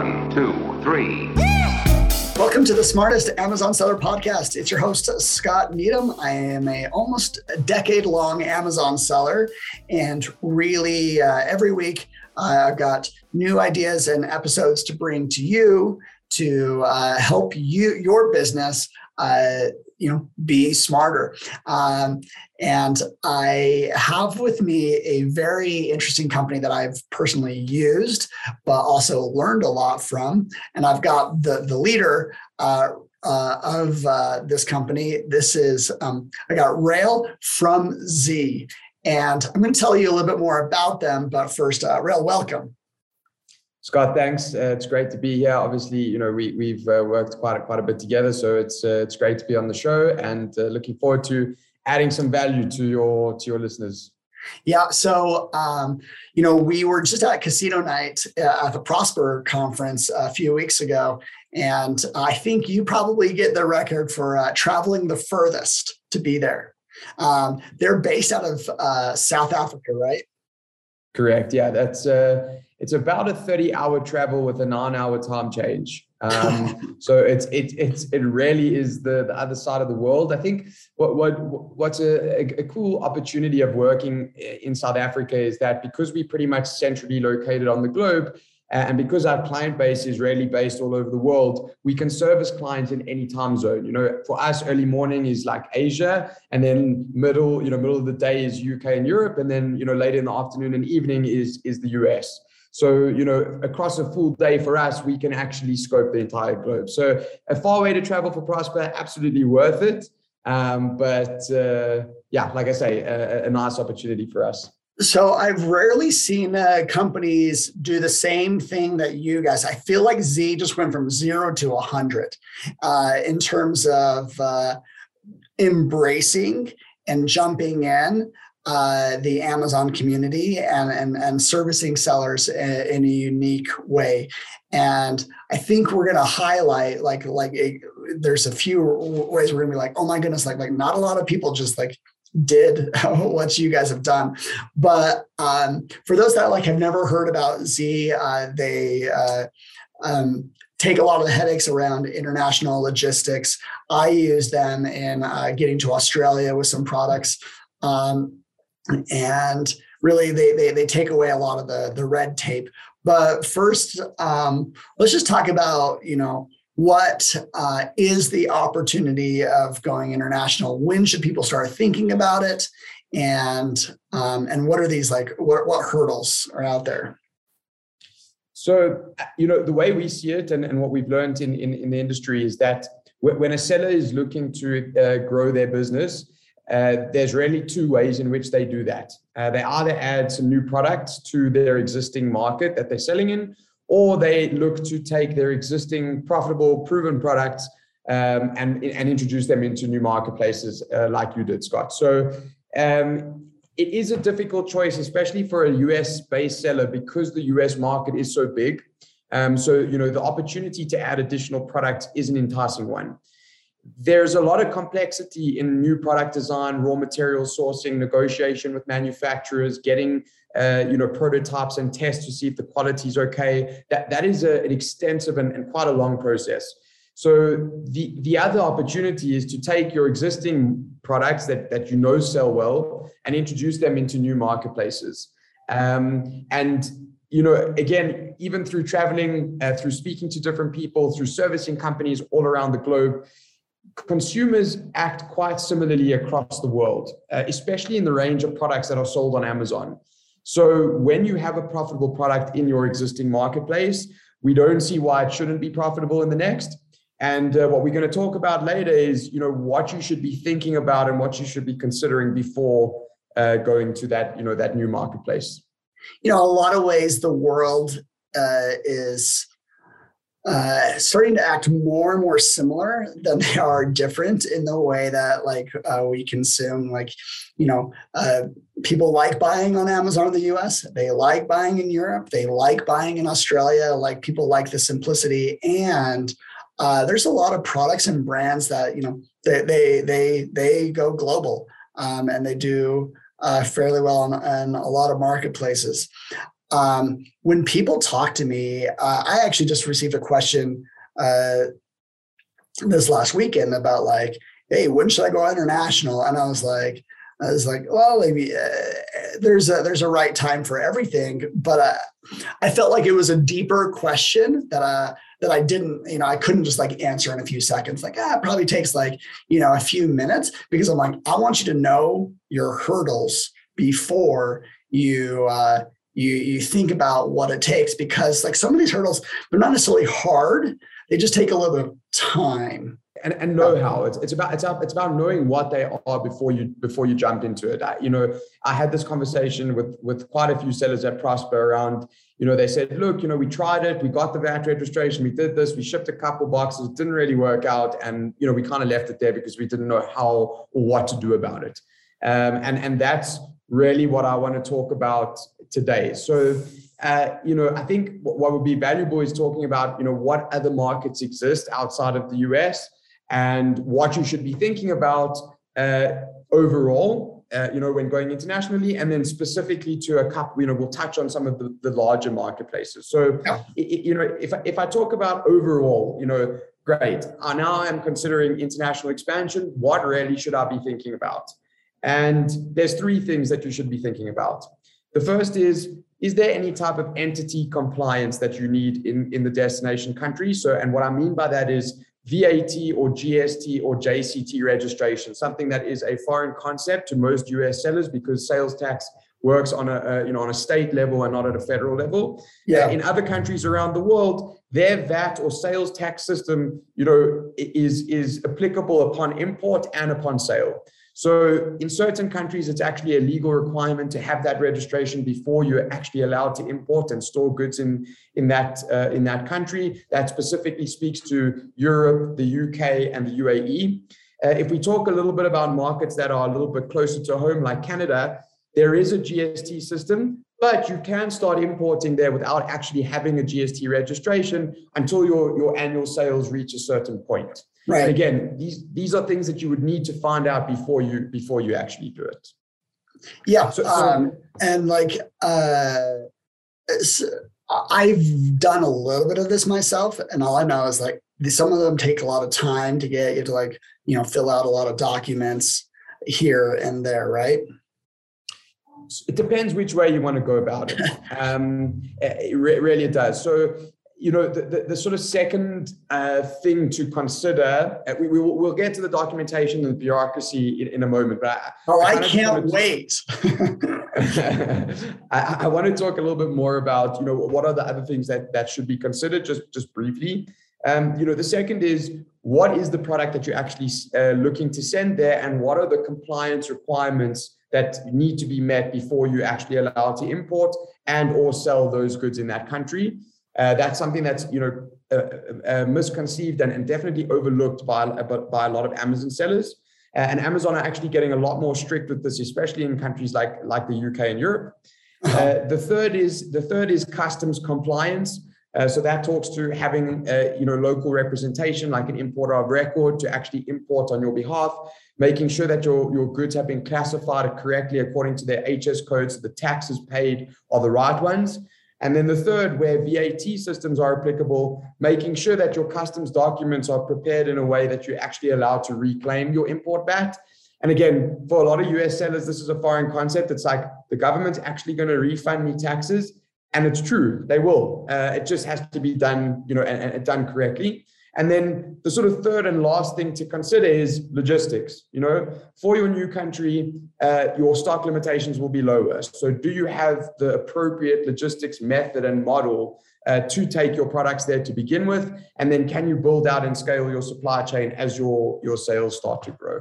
One, two, three. Welcome to the smartest Amazon seller podcast. It's your host, Scott Needham. I am a almost a decade long Amazon seller, and really uh, every week uh, I've got new ideas and episodes to bring to you to uh, help you your business uh, you know be smarter. Um, and i have with me a very interesting company that i've personally used but also learned a lot from. And i've got the the leader uh, uh, of uh, this company. This is um, i got rail from Zee. And i'm going to tell you a little bit more about them but first uh, rail welcome Scott, thanks. Uh, it's great to be here. Obviously, you know we we've uh, worked quite a, quite a bit together, so it's uh, it's great to be on the show, and uh, looking forward to adding some value to your to your listeners. Yeah, so um, you know we were just at Casino Night uh, at the Prosper conference a few weeks ago, and I think you probably get the record for uh, traveling the furthest to be there. Um, they're based out of South Africa, right? Correct. Yeah, that's it's about a 30 hour travel with a nine hour time change. Um, so it's it it's it really is the the other side of the world. I think what what what's a, a, cool opportunity of working in South Africa is that because we're pretty much centrally located on the globe, and because our client base is really based all over the world, we can service clients in any time zone. You know, for us, early morning is like Asia, and then middle, you know, middle of the day is UK and Europe, and then you know, later in the afternoon and evening is is the US. So, you know, across a full day for us, we can actually scope the entire globe. So, a far way to travel for Prosper, absolutely worth it. Um, but uh, yeah, like I say, a, a, nice opportunity for us. So, I've rarely seen uh, companies do the same thing that you guys. I feel like Zee just went from zero to 100 uh, in terms of uh, embracing and jumping in uh, the Amazon community and, and, and servicing sellers in, a unique way. And I think we're going to highlight like like a, there's a few ways we're going to be like, oh my goodness, like like not a lot of people just like did what you guys have done. But um, for those that like have never heard about Zee, uh, they uh, um, take a lot of the headaches around international logistics. I use them in uh, getting to Australia with some products. Um, and really they, they, they take away a lot of the, the red tape. But first, um, let's just talk about, you know, what uh, is the opportunity of going international? When should people start thinking about it? And um, and what are these like? What what hurdles are out there? So you know the way we see it, and, and what we've learned in, in in the industry is that when a seller is looking to uh, grow their business, uh, there's really two ways in which they do that. Uh, they either add some new products to their existing market that they're selling in, or they look to take their existing profitable, proven products um, and, and introduce them into new marketplaces uh, like you did, Scott. So um, it is a difficult choice, especially for a US based seller, because the US market is so big. Um, so, you know, the opportunity to add additional products is an enticing one there's a lot of complexity in new product design, raw material sourcing, negotiation with manufacturers, getting uh, you know prototypes and tests to see if the quality is okay. That that is a, an extensive and, and quite a long process. So the the other opportunity is to take your existing products that that you know sell well and introduce them into new marketplaces. Um, and you know, again, even through traveling, uh, through speaking to different people, through servicing companies all around the globe, consumers act quite similarly across the world, uh, especially in the range of products that are sold on Amazon. So when you have a profitable product in your existing marketplace, we don't see why it shouldn't be profitable in the next. And uh, what we're going to talk about later is, you know, what you should be thinking about and what you should be considering before uh, going to that, you know, that new marketplace. You know, a lot of ways the world uh, is uh, starting to act more and more similar than they are different in the way that like uh, we consume like you know uh, people like buying on amazon in the us they like buying in europe they like buying in australia like people like the simplicity and uh, there's a lot of products and brands that you know they they they, they go global um, and they do uh, fairly well in, in a lot of marketplaces um, when people talk to me, uh, I actually just received a question uh, this last weekend about like, hey, when should I go international? And I was like, I was like, well, maybe uh, there's a there's a right time for everything, but uh, I felt like it was a deeper question that I that I didn't, you know, I couldn't just like answer in a few seconds. Like, ah, it probably takes like you know a few minutes because I'm like, I want you to know your hurdles before you uh, you you think about what it takes because like some of these hurdles they're not necessarily hard. They just take a little bit of time. And, and know how it's, it's about it's about it's about knowing what they are before you before you jump into it. I, you know i had this conversation with with quite a few sellers at prosper around you know they said look you know we tried it. We got the vat registration. We did this. We shipped a couple boxes. It didn't really work out. And you know we kind of left it there because we didn't know how or what to do about it. Um, and and that's really what I want to talk about today. So, uh, you know, I think what would be valuable is talking about, you know, what other markets exist outside of the US and what you should be thinking about uh, overall. Uh, you know, when going internationally, and then specifically to a couple, you know, we'll touch on some of the, the larger marketplaces. So, yeah. it, you know, if if I talk about overall, you know, great. I now am considering international expansion. What really should I be thinking about? And there's three things that you should be thinking about. The first is is there any type of entity compliance that you need in, in the destination country? So, and what I mean by that is VAT or GST or JCT registration, something that is a foreign concept to most US sellers because sales tax works on a, you know on a state level and not at a federal level. Yeah. Uh, in other countries around the world, their VAT or sales tax system, you know, is is applicable upon import and upon sale. So in certain countries, it's actually a legal requirement to have that registration before you're actually allowed to import and store goods in, in, that, uh, in that country. That specifically speaks to Europe, the UK, and the UAE. Uh, if we talk a little bit about markets that are a little bit closer to home, like Canada, there is a GST system, but you can start importing there without actually having a GST registration until your, your annual sales reach a certain point. Right. And again, these these are things that you would need to find out before you before you actually do it. Yeah. So, so um, and like uh, I've done a little bit of this myself, and all I know is like some of them take a lot of time to get you to like you know fill out a lot of documents here and there, right? It depends which way you want to go about it. um, it really it does. So you know, the, the, the, sort of second uh, thing to consider, uh, we, we will, we'll get to the documentation and the bureaucracy in, in a moment, but I, oh, I, I can't wait. I, I, want to talk a little bit more about, you know, what are the other things that, that should be considered just, just briefly. Um, you know, the second is what is the product that you're actually uh, looking to send there and what are the compliance requirements that need to be met before you actually allow to import and or sell those goods in that country. Uh, that's something that's you know uh, uh, uh misconceived and, and, definitely overlooked by, by a lot of Amazon sellers. Uh, and Amazon are actually getting a lot more strict with this, especially in countries like like the UK and Europe. Uh-huh. the third is the third is customs compliance. so that talks to having you know local representation, like an importer of record, to actually import on your behalf, making sure that your, your goods have been classified correctly according to their HS codes, the taxes paid are the right ones. And then the third, where VAT systems are applicable, making sure that your customs documents are prepared in a way that you're actually allowed to reclaim your import VAT. And again, for a lot of US sellers, this is a foreign concept. It's like the government's actually going to refund me taxes. And it's true, they will. Uh, it just has to be done, you know, and, and done correctly. And then the sort of third and last thing to consider is logistics. You know, for your new country, uh, your stock limitations will be lower. So, do you have the appropriate logistics method and model uh, to take your products there to begin with? And then, can you build out and scale your supply chain as your your sales start to grow?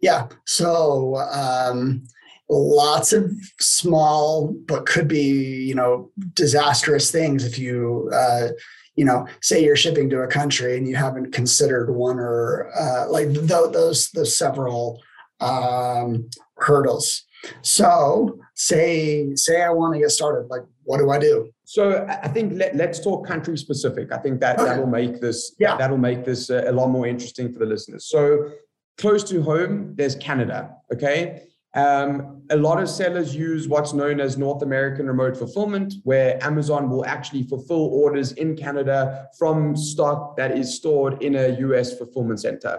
Yeah. So. Um, lots of small but could be you know disastrous things if you uh, you know, say you're shipping to a country and you haven't considered one or uh, like th- those those several um, hurdles. So say say I want to get started, like what do I do? So I think let, us talk country specific. I think that okay. that'll make this yeah. that'll make this a, a lot more interesting for the listeners. So close to home, there's Canada. Okay, Um, a lot of sellers use what's known as North American remote fulfillment, where Amazon will actually fulfill orders in Canada from stock that is stored in a US fulfillment center.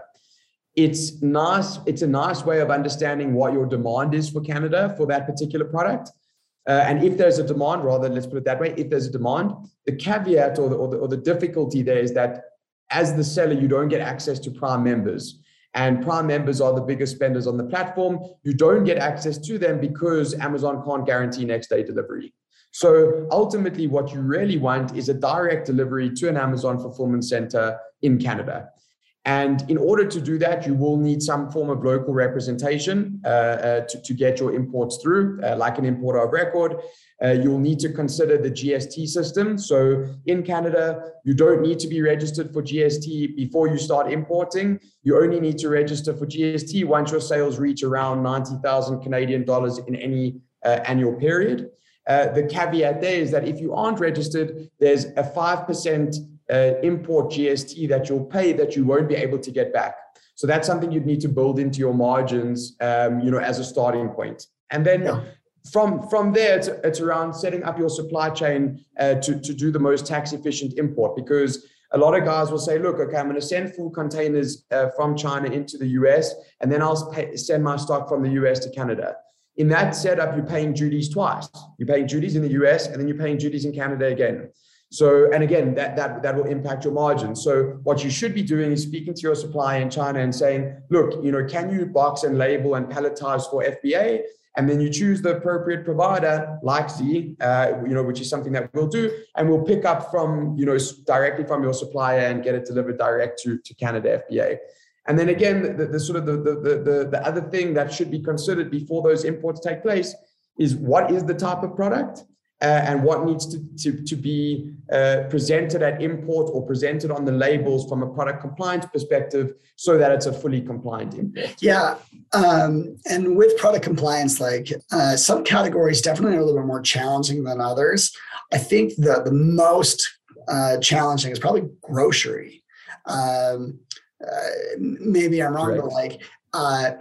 It's nice, it's a nice way of understanding what your demand is for Canada for that particular product. Uh, and if there's a demand, rather, let's put it that way, if there's a demand, the caveat or the, or the, or the difficulty there is that as the seller, you don't get access to Prime members and Prime members are the biggest spenders on the platform. You don't get access to them because Amazon can't guarantee next day delivery. So ultimately, what you really want is a direct delivery to an Amazon fulfillment center in Canada. And in order to do that, you will need some form of local representation uh, uh, to, to get your imports through, uh, like an importer of record. Uh, you'll need to consider the GST system. So in Canada, you don't need to be registered for GST before you start importing. You only need to register for GST once your sales reach around 90,000 Canadian dollars in any uh, annual period. Uh, the caveat there is that if you aren't registered, there's a 5% uh, import GST that you'll pay that you won't be able to get back. So that's something you'd need to build into your margins, um, you know, as a starting point. And then yeah. from from there, it's, it's, around setting up your supply chain uh, to to do the most tax efficient import because a lot of guys will say, look, okay, I'm going to send full containers uh, from China into the US, and then I'll pay, send my stock from the US to Canada. In that setup, you're paying duties twice. You're paying duties in the US, and then you're paying duties in Canada again. So, and again, that, that, that will impact your margin. So what you should be doing is speaking to your supplier in China and saying, look, you know, can you box and label and palletize for FBA? And then you choose the appropriate provider like Zee, uh, you know, which is something that we'll do. And we'll pick up from, you know, directly from your supplier and get it delivered direct to, to Canada FBA. And then again, the, the sort of the, the, the, the other thing that should be considered before those imports take place is what is the type of product? Uh, and what needs to, to, to be uh, presented at import or presented on the labels from a product compliance perspective so that it's a fully compliant import. Yeah. Um, and with product compliance, like uh, some categories definitely are a little bit more challenging than others. I think the, the most uh, challenging is probably grocery. Um, uh, maybe I'm wrong, Correct. but like uh,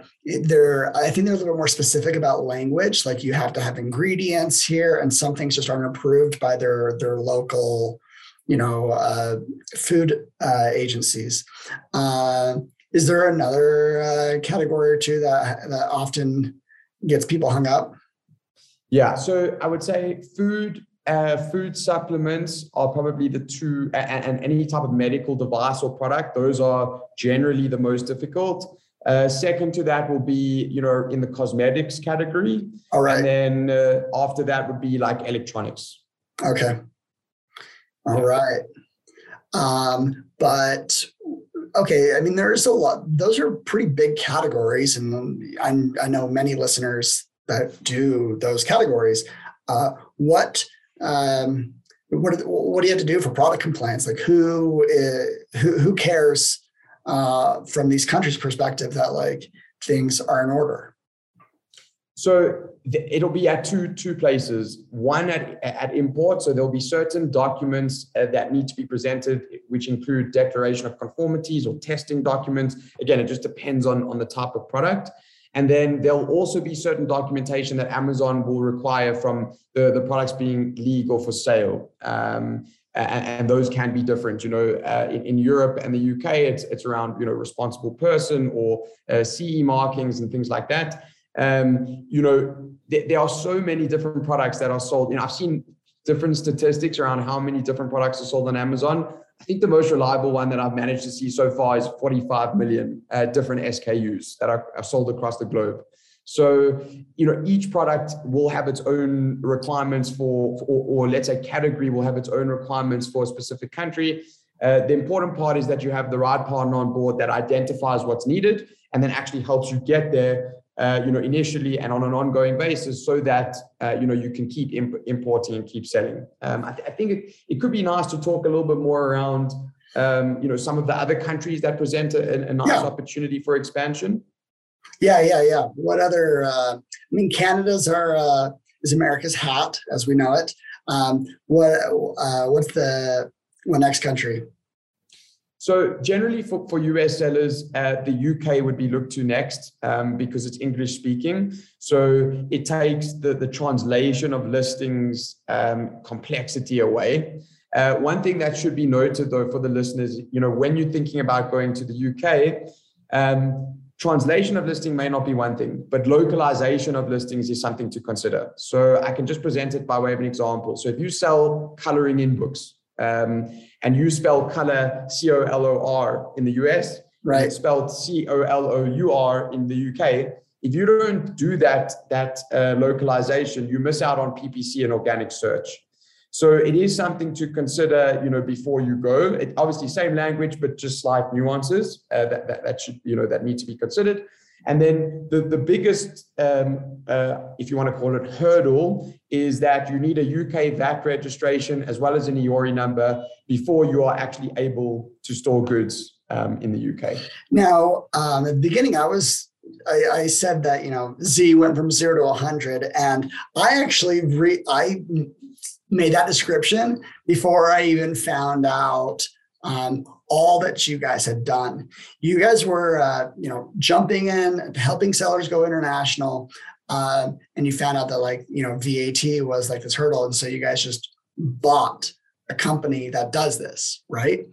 they're I think they're a little more specific about language. Like you have to have ingredients here, and some things just aren't approved by their their local, you know, uh, food uh, agencies. Uh, is there another uh, category or two that that often gets people hung up? Yeah, so I would say food uh, food supplements are probably the two, and, and, any type of medical device or product, those are generally the most difficult. Uh, second to that will be, you know, in the cosmetics category. All right. And then uh, after that would be like electronics. Okay. All yeah. right. Um, but okay, I mean, there's a lot. Those are pretty big categories, and I, I know many listeners that do those categories. Uh, what um, what what do you have to do for product compliance? Like who uh, who who cares uh, from these countries' perspective that like things are in order? So it'll be at two two places. One at at import, so there'll be certain documents uh, that need to be presented, which include declaration of conformities or testing documents. Again, it just depends on on the type of product. And then there'll also be certain documentation that Amazon will require from the, the products being legal for sale. Um, and, and, those can be different. You know, uh, in, in, Europe and the UK, it's it's around you know responsible person or uh, CE markings and things like that. Um, you know, th- there are so many different products that are sold. You know, I've seen different statistics around how many different products are sold on Amazon. I think the most reliable one that I've managed to see so far is 45 million uh, different SKUs that are, are sold across the globe. So, you know, each product will have its own requirements for, or, or, let's say category will have its own requirements for a specific country. Uh, the important part is that you have the right partner on board that identifies what's needed and then actually helps you get there, uh, you know, initially and on an ongoing basis so that, uh, you know, you can keep imp- importing and keep selling. Um, I, th- I, think it, it could be nice to talk a little bit more around, um, you know, some of the other countries that present a, a nice yeah. opportunity for expansion. Yeah, yeah, yeah. What other? Uh, I mean, Canada's our uh, is America's hat as we know it. Um, what uh, what's the what next country? So generally for, for US sellers, uh, the UK would be looked to next um, because it's English speaking. So it takes the, the translation of listings um, complexity away. Uh, one thing that should be noted though for the listeners, you know, when you're thinking about going to the UK, um, translation of listing may not be one thing, but localization of listings is something to consider. So I can just present it by way of an example. So if you sell coloring in books um, and you spell color C O L O R in the US, right? It's spelled C O L O U R in the UK. If you don't do that that uh, localization, you miss out on PPC and organic search. So it is something to consider, you know, before you go. It obviously same language, but just slight nuances uh, that, that, that should, you know, that need to be considered. And then the, the biggest, um, uh, if you want to call it hurdle, is that you need a UK VAT registration as well as an EORI number before you are actually able to store goods um, in the UK. Now, um, at the beginning, I was I, I, said that you know Zee went from zero to 100, and I actually re, I made that description before I even found out um, all that you guys had done. You guys were, uh, you know, jumping in, helping sellers go international, uh, and you found out that like, you know, VAT was like this hurdle, and so you guys just bought a company that does this, right?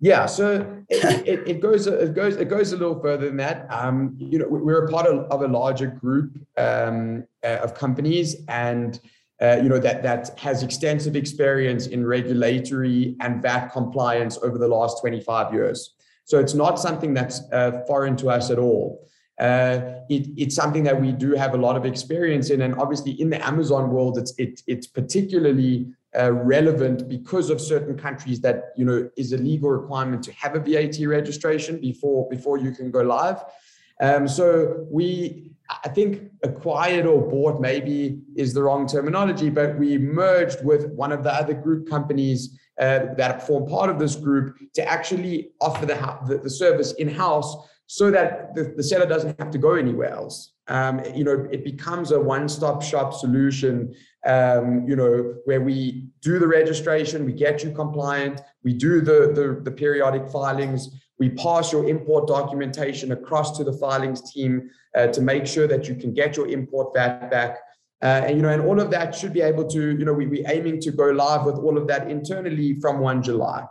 Yeah, so it, it, it, goes it goes it goes a little further than that. Um, you know, we're a part of, of a larger group um, uh, of companies, and uh, you know, that, that has extensive experience in regulatory and VAT compliance over the last 25 years. So it's not something that's uh, foreign to us at all. Uh, it, it's something that we do have a lot of experience in, and obviously in the Amazon world, it's it, it's particularly uh, relevant because of certain countries that you know is a legal requirement to have a VAT registration before before you can go live. Um, so we I think acquired or bought maybe is the wrong terminology, but we merged with one of the other group companies uh, that form part of this group to actually offer the, the, the service in house so that the, the, seller doesn't have to go anywhere else. Um, you know, it becomes a one-stop shop solution. Um, you know, where we do the registration, we get you compliant, we do the, the, the periodic filings, we pass your import documentation across to the filings team to make sure that you can get your import VAT back. Uh, and you know, and all of that should be able to, you know, we, we're aiming to go live with all of that internally from 1 July.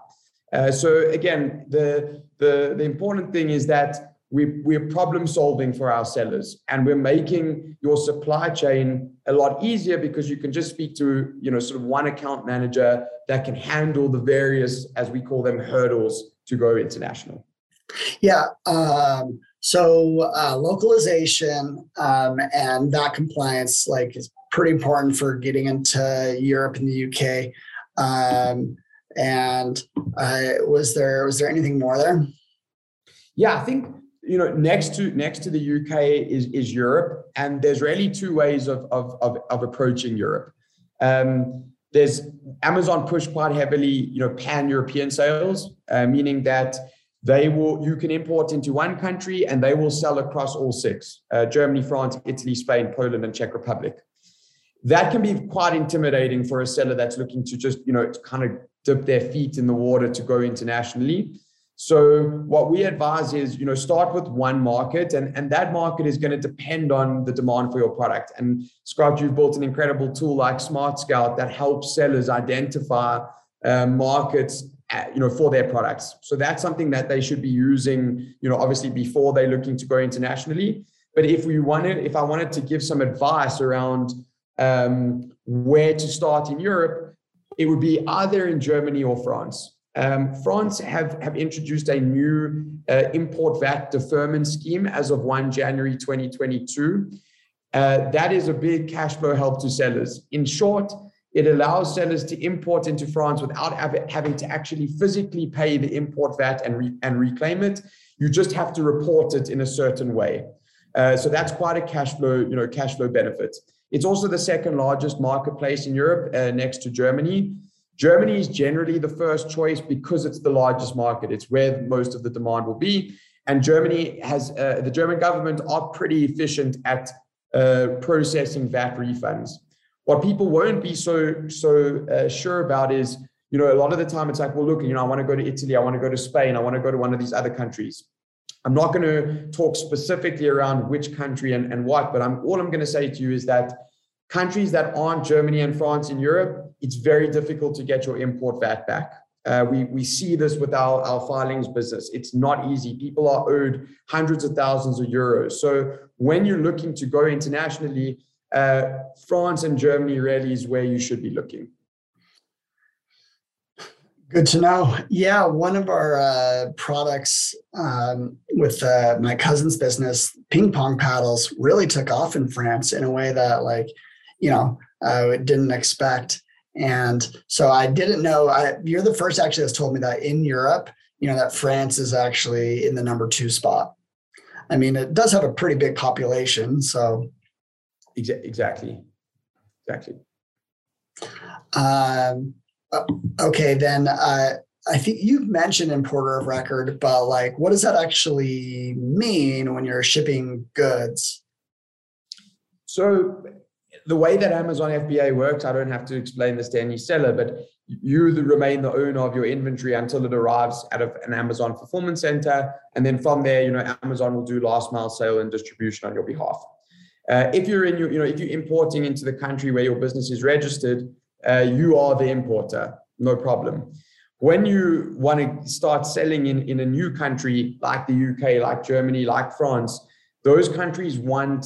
Uh, so again, the, the the important thing is that we, we're problem solving for our sellers and we're making your supply chain a lot easier because you can just speak to you know sort of one account manager that can handle the various as we call them hurdles to go international? Yeah. Um, so uh, localization um, and that compliance like is pretty important for getting into Europe and the UK. Um, and uh, was there was there anything more there? Yeah, I think you know next to next to the UK is is Europe, and there's really two ways of of of, of approaching Europe. Um, there's Amazon push quite heavily, you know, pan European sales, uh, meaning that they will you can import into one country and they will sell across all six: uh, Germany, France, Italy, Spain, Poland, and Czech Republic. That can be quite intimidating for a seller that's looking to just you know kind of dip their feet in the water to go internationally. So what we advise is, you know, start with one market and, and that market is going to depend on the demand for your product. And Scott, you've built an incredible tool like Smart Scout that helps sellers identify uh, markets, uh, you know, for their products. So that's something that they should be using, you know, obviously before they're looking to go internationally. But if we wanted, if I wanted to give some advice around um, where to start in Europe, it would be either in Germany or France. Um, France have, have introduced a new uh, import VAT deferment scheme as of 1 January 2022. Uh, that is a big cash flow help to sellers. In short, it allows sellers to import into France without having to actually physically pay the import VAT and, re- and reclaim it. You just have to report it in a certain way. Uh, so that's quite a cash flow, you know, cash flow benefit. It's also the second largest marketplace in Europe, uh, next to Germany. Germany is generally the first choice because it's the largest market. It's where most of the demand will be. And Germany has, uh, the German government are pretty efficient at uh, processing VAT refunds. What people won't be so, so uh, sure about is, you know, a lot of the time it's like, well, look, you know, I want to go to Italy, I want to go to Spain, I want to go to one of these other countries. I'm not going to talk specifically around which country and, and what, but I'm all I'm going to say to you is that countries that aren't Germany and France in Europe, it's very difficult to get your import VAT back. Uh, we, we see this with our, our filings business. It's not easy. People are owed hundreds of thousands of euros. So when you're looking to go internationally, uh, France and Germany really is where you should be looking. Good to know. Yeah, one of our uh, products um, with uh, my cousin's business, ping pong paddles, really took off in France in a way that, like, you know, I didn't expect. And so I didn't know. I, you're the first actually that's told me that in Europe, you know, that France is actually in the number two spot. I mean, it does have a pretty big population. So exactly, exactly. Um, uh, okay, then uh, I think you've mentioned importer of record, but like, what does that actually mean when you're shipping goods? So the way that Amazon FBA works, I don't have to explain this to any seller, but you remain the owner of your inventory until it arrives out of an Amazon fulfillment center. And then from there, you know, Amazon will do last mile sale and distribution on your behalf. Uh, if you're in your, you know, if you're importing into the country where your business is registered, uh, you are the importer, no problem. When you want to start selling in, in a new country like the UK, like Germany, like France, those countries want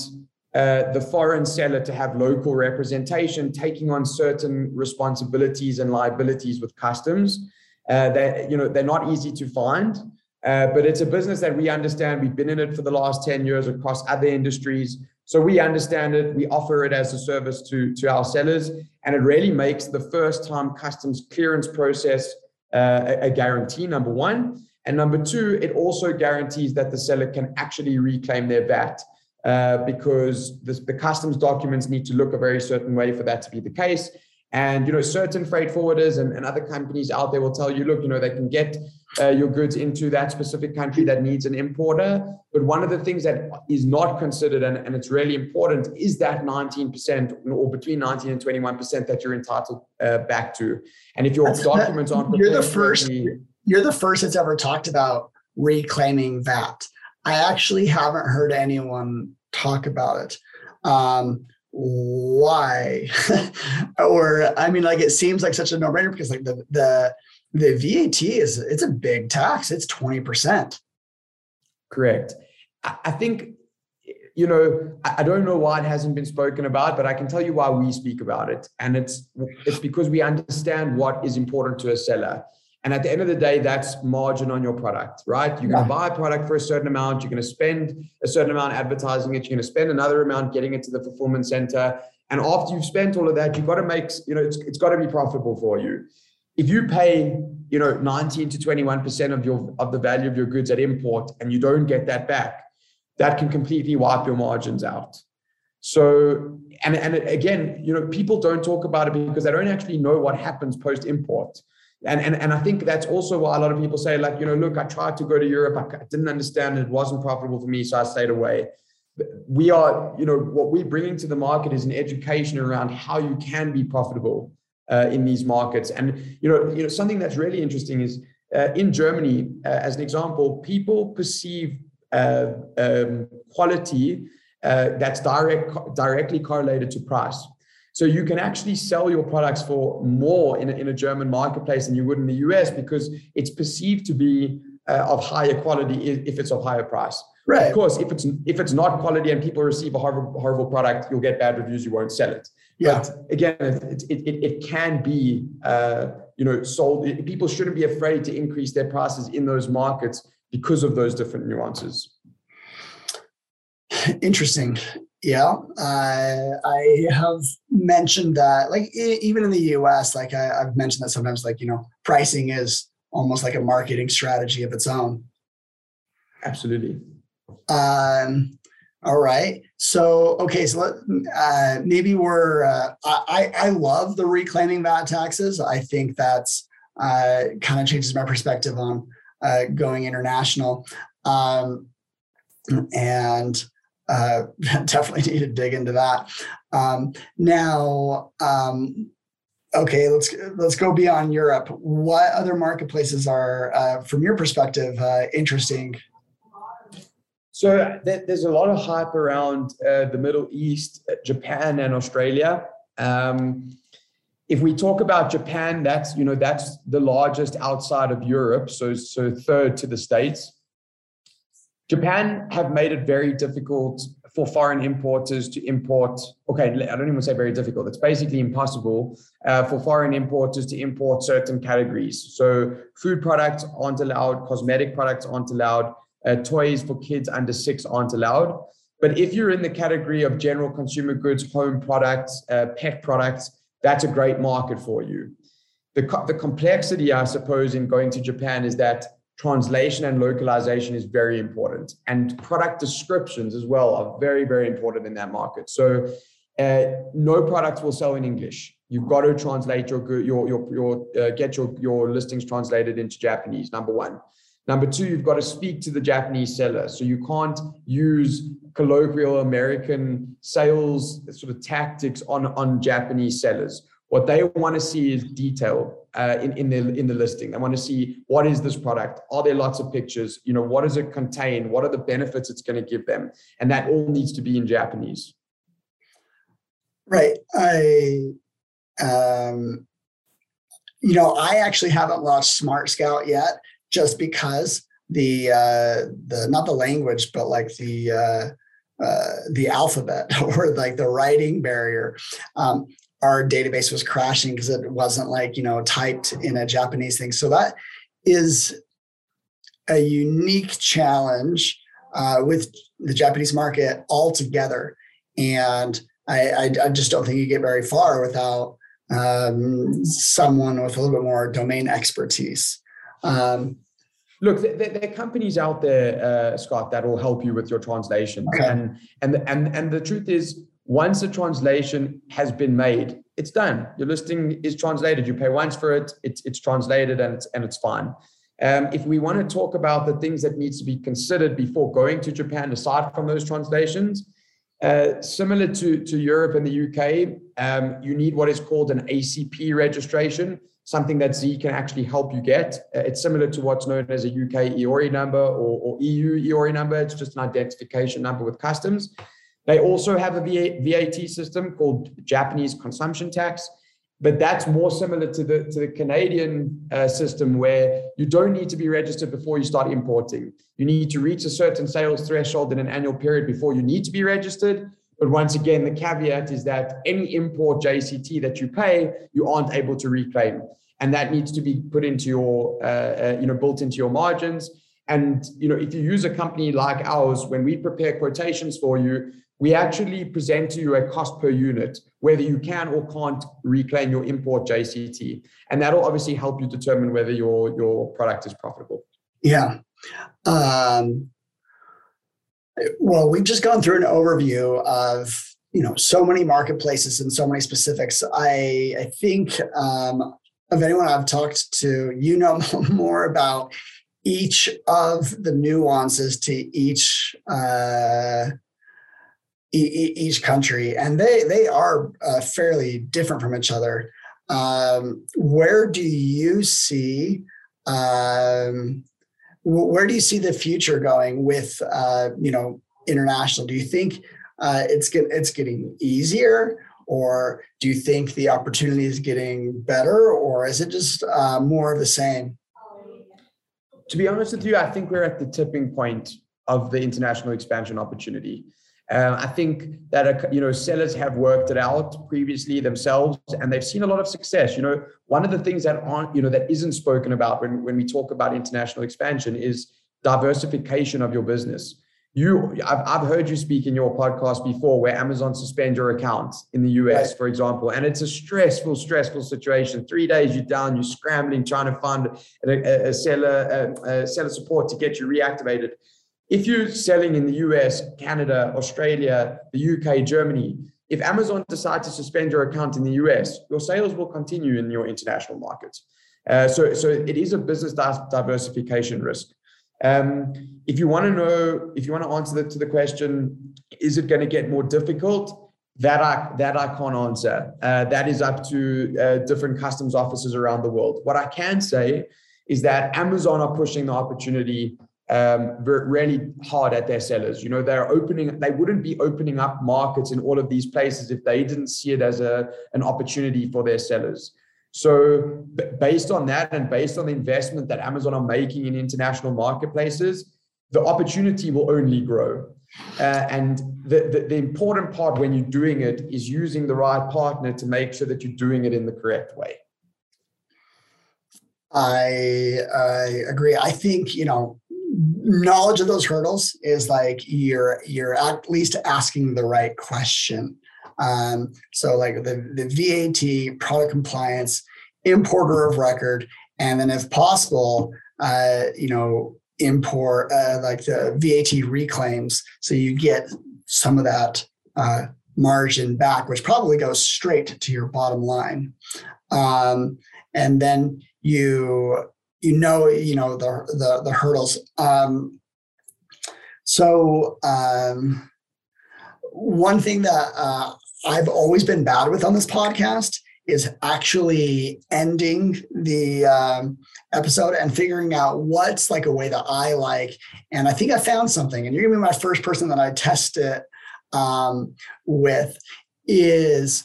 uh, the foreign seller to have local representation, taking on certain responsibilities and liabilities with customs. Uh, that you know they're not easy to find, uh, but it's a business that we understand. We've been in it for the last ten years across other industries, so we understand it. We offer it as a service to to our sellers, and it really makes the first time customs clearance process uh, a, a guarantee. Number one, and number two, it also guarantees that the seller can actually reclaim their VAT uh, because the, the customs documents need to look a very certain way for that to be the case. And you know, certain freight forwarders and, and other companies out there will tell you, look, you know, they can get uh, your goods into that specific country that needs an importer. But one of the things that is not considered, and, and it's really important, is that 19% or between 19 and 21% that you're entitled uh, back to. And if your That's, documents aren't you're the first, you're the first that's ever talked about reclaiming VAT. I actually haven't heard anyone talk about it. Um, why? or I mean, like it seems like such a no-brainer because like the the the VAT is it's a big tax. It's twenty percent. Correct. I think you know I don't know why it hasn't been spoken about, but I can tell you why we speak about it, and it's it's because we understand what is important to a seller. And at the end of the day, that's margin on your product, right? You're going to buy a product for a certain amount. You're going to spend a certain amount advertising it. You're going to spend another amount getting it to the fulfillment center. And after you've spent all of that, you've got to make, you know, it's, it's got to be profitable for you. If you pay, you know, 19 to 21% of your of the value of your goods at import and you don't get that back, that can completely wipe your margins out. So, and, and again, you know, people don't talk about it because they don't actually know what happens post import and, and and I think that's also why a lot of people say like you know look I tried to go to Europe. I didn't understand it. Wasn't profitable for me so I stayed away. We are you know what we're bringing to the market is an education around how you can be profitable uh, in these markets and you know you know something that's really interesting is uh, in Germany uh, as an example people perceive uh, um, quality uh, that's direct directly correlated to price so you can actually sell your products for more in a, in a German marketplace than you would in the US because it's perceived to be uh, of higher quality if it's of higher price. Right. Of course, if it's if it's not quality and people receive a horrible, horrible product, you'll get bad reviews. You won't sell it. Yeah. But again, it it, it, it can be uh, you know sold. People shouldn't be afraid to increase their prices in those markets because of those different nuances. Interesting. Yeah, uh, I have mentioned that, like even in the U.S., like I, have mentioned that sometimes, like you know, pricing is almost like a marketing strategy of its own. Absolutely. Um, all right. So okay, so let, uh, maybe we're. Uh, I I love the reclaiming VAT taxes. I think that's uh, kind of changes my perspective on uh, going international. Um, and uh, definitely need to dig into that. Um, now, um, okay, let's let's go beyond Europe. What other marketplaces are, uh, from your perspective, uh, interesting? So there's a lot of hype around uh, the Middle East, uh, Japan, and Australia. Um, if we talk about Japan, that's you know that's the largest outside of Europe, so so third to the states. Japan have made it very difficult for foreign importers to import. Okay, I don't even say very difficult. It's basically impossible uh, for foreign importers to import certain categories. So food products aren't allowed, cosmetic products aren't allowed, uh, toys for kids under six aren't allowed. But if you're in the category of general consumer goods, home products, uh, pet products, that's a great market for you. The, co- the complexity, I suppose, in going to Japan is that translation and localization is very important and product descriptions as well are very very important in that market so uh, no products will sell in english you've got to translate your your your, your uh, get your your listings translated into japanese number one number two you've got to speak to the japanese seller so you can't use colloquial american sales sort of tactics on on japanese sellers what they want to see is detail uh, in, in, the, in the listing. They want to see what is this product? Are there lots of pictures? You know, what does it contain? What are the benefits it's going to give them? And that all needs to be in Japanese. Right. I, um, you know, I actually haven't launched Smart Scout yet, just because the uh, the not the language, but like the uh, uh, the alphabet or like the writing barrier. Um, our database was crashing because it wasn't like you know typed in a japanese thing so that is a unique challenge uh, with the japanese market altogether and I, I, I, just don't think you get very far without um, someone with a little bit more domain expertise um, Look, there, there, are companies out there, uh, Scott, that will help you with your translation. Okay. And and and and the truth is, once a translation has been made, it's done. Your listing is translated. You pay once for it. It's it's translated and it's and it's fine. Um, if we want to talk about the things that needs to be considered before going to Japan, aside from those translations, uh, similar to, to Europe and the UK, um, you need what is called an ACP registration, something that Zee can actually help you get. Uh, it's similar to what's known as a UK EORI number or, or EU EORI number. It's just an identification number with customs. They also have a VAT system called Japanese consumption tax, but that's more similar to the, to the Canadian uh, system where you don't need to be registered before you start importing. You need to reach a certain sales threshold in an annual period before you need to be registered. But once again, the caveat is that any import JCT that you pay, you aren't able to reclaim. And that needs to be put into your, uh, uh, you know, built into your margins. And you know, if you use a company like ours, when we prepare quotations for you, we actually present to you a cost per unit, whether you can or can't reclaim your import JCT. And that'll obviously help you determine whether your, your product is profitable. Yeah. Um, well, we've just gone through an overview of you know so many marketplaces and so many specifics. I I think um, of anyone I've talked to, you know more about each of the nuances to each uh, each country, and they they are uh, fairly different from each other. Um, where do you see um, where do you see the future going with uh, you know international? Do you think uh, it's get, it's getting easier, or do you think the opportunity is getting better, or is it just uh, more of the same? To be honest with you, I think we're at the tipping point of the international expansion opportunity. Uh, I think that uh, you know sellers have worked it out previously themselves, and they've seen a lot of success. You know, one of the things that aren't you know that isn't spoken about when when we talk about international expansion is diversification of your business. You, I've, I've heard you speak in your podcast before where Amazon suspend your account in the US, right. for example, and it's a stressful, stressful situation. Three days you're down, you're scrambling, trying to find a, a seller, a, a seller support to get you reactivated if you're selling in the US, Canada, Australia, the UK, Germany, if Amazon decides to suspend your account in the US, your sales will continue in your international markets. Uh, so, so it is a business diversification risk. Um, if you want to know, if you want to answer to the question, is it going to get more difficult? that I that I can't answer. Uh, that is up to uh, different customs offices around the world. What I can say is that Amazon are pushing the opportunity um, really hard at their sellers. You know, they're opening. They wouldn't be opening up markets in all of these places if they didn't see it as a an opportunity for their sellers. So, based on that, and based on the investment that Amazon are making in international marketplaces, the opportunity will only grow. Uh, and the, the, the, important part when you're doing it is using the right partner to make sure that you're doing it in the correct way. I, I agree. I think, you know, knowledge of those hurdles is like you're you're at least asking the right question. Um, so like the, the VAT, product compliance, importer of record, and then if possible, uh, you know, import uh, like the VAT reclaims, so you get some of that uh, margin back, which probably goes straight to your bottom line. Um, and then you you know you know the the, the hurdles. Um, so um, one thing that uh, I've always been bad with on this podcast is actually ending the um, episode and figuring out what's like a way that I like. And I think I found something, and you're gonna be my first person that I test it um, with. Is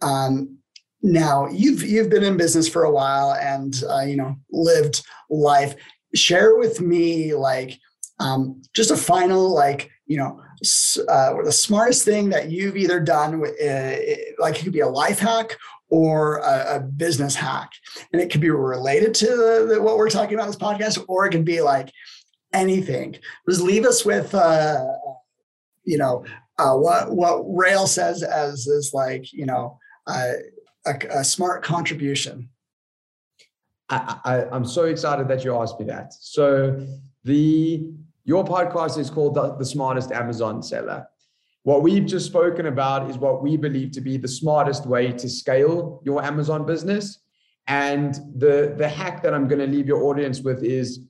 um, now you've you've been in business for a while and uh, you know lived life. Share with me like um, just a final like you know uh, the smartest thing that you've either done uh, like it could be a life hack or a, a, business hack. And it could be related to the, the, what we're talking about this podcast, or it could be like anything. Just leave us with, uh, you know, uh, what what Rael says as is like, you know, uh, a, a, smart contribution. I, I, I'm so excited that you asked me that. So the your podcast is called the, the smartest Amazon seller. What we've just spoken about is what we believe to be the smartest way to scale your Amazon business. And the, the hack that I'm going to leave your audience with is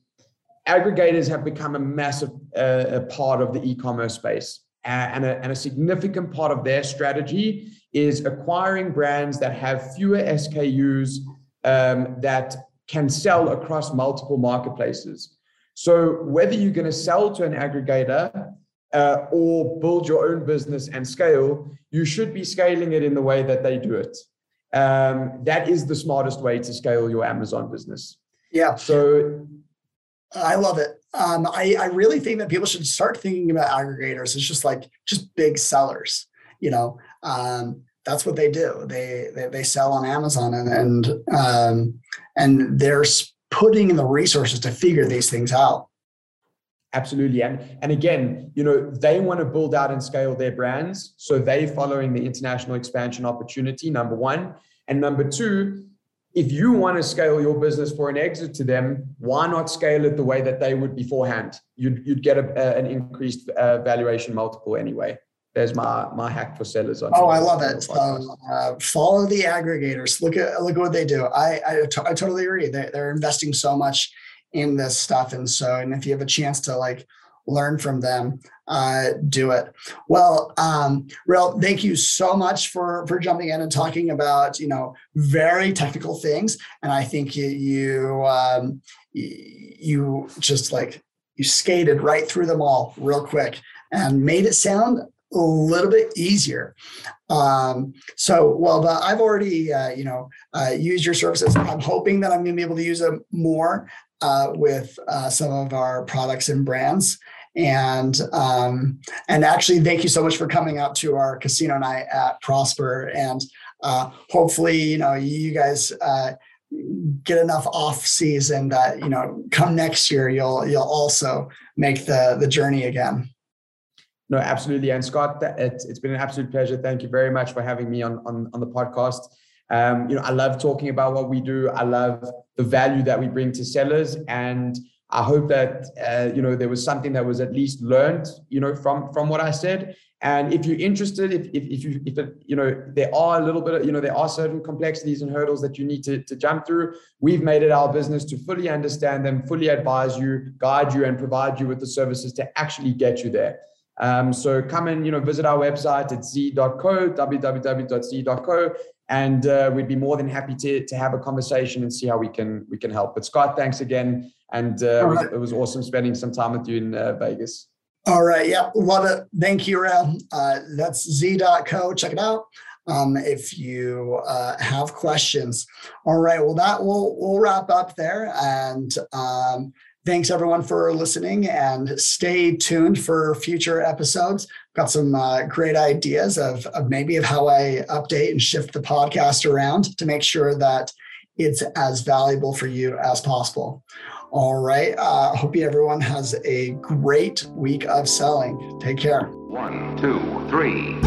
aggregators have become a massive uh, a part of the e-commerce space. and, a, and a significant part of their strategy is acquiring brands that have fewer SKUs um, that can sell across multiple marketplaces. So whether you're going to sell to an aggregator uh, or build your own business and scale, you should be scaling it in the way that they do it. Um, that is the smartest way to scale your Amazon business. Yeah. So I love it. Um, I, I really think that people should start thinking about aggregators as just like just big sellers. You know, um, that's what they do. They, they they sell on Amazon and and um, and they're putting in the resources to figure these things out. Absolutely. And, and again, you know, they want to build out and scale their brands. So they following the international expansion opportunity, number one. And number two, if you want to scale your business for an exit to them, why not scale it the way that they would beforehand? You'd, you'd get a, a, an increased uh, valuation multiple anyway. There's my my hack for sellers on. Oh, I love it. So, uh, follow the aggregators. Look at look at what they do. I I, t- I totally agree. They, they're investing so much in this stuff. And so, and if you have a chance to like learn from them, uh, do it. Well, um, Rael, thank you so much for for jumping in and talking about you know very technical things. And I think you you um, you just like you skated right through them all real quick and made it sound a little bit easier. Um, so, well, I've already, uh, you know, uh, used your services. I'm hoping that I'm going to be able to use them more uh, with uh, some of our products and brands. And um, and actually, thank you so much for coming out to our casino night at Prosper. And uh, hopefully, you know, you guys uh, get enough off season that you know, come next year, you'll you'll also make the the journey again. No, absolutely. And Scott, it's, it's been an absolute pleasure. Thank you very much for having me on, on, on the podcast. Um, you know, I love talking about what we do. I love the value that we bring to sellers, and I hope that uh, you know there was something that was at least learned, you know, from from what I said. And if you're interested, if if, if you if it, you know there are a little bit of you know there are certain complexities and hurdles that you need to to jump through. We've made it our business to fully understand them, fully advise you, guide you, and provide you with the services to actually get you there. Um, so come and you know visit our website at zee.co, www.zee.co, and uh, we'd be more than happy to, to have a conversation and see how we can we can help. But Scott, thanks again, and uh, it, was, it, was, awesome spending some time with you in uh, Vegas. All right, yeah, love it. Thank you, Rael. Uh, that's zee.co. Check it out. Um, if you uh, have questions. All right, well, that will we'll wrap up there, and um, thanks everyone for listening and stay tuned for future episodes. Got some uh, great ideas of, of maybe of how i update and shift the podcast around to make sure that it's as valuable for you as possible. All right uh, hope you everyone has a great week of selling. Take care. One two three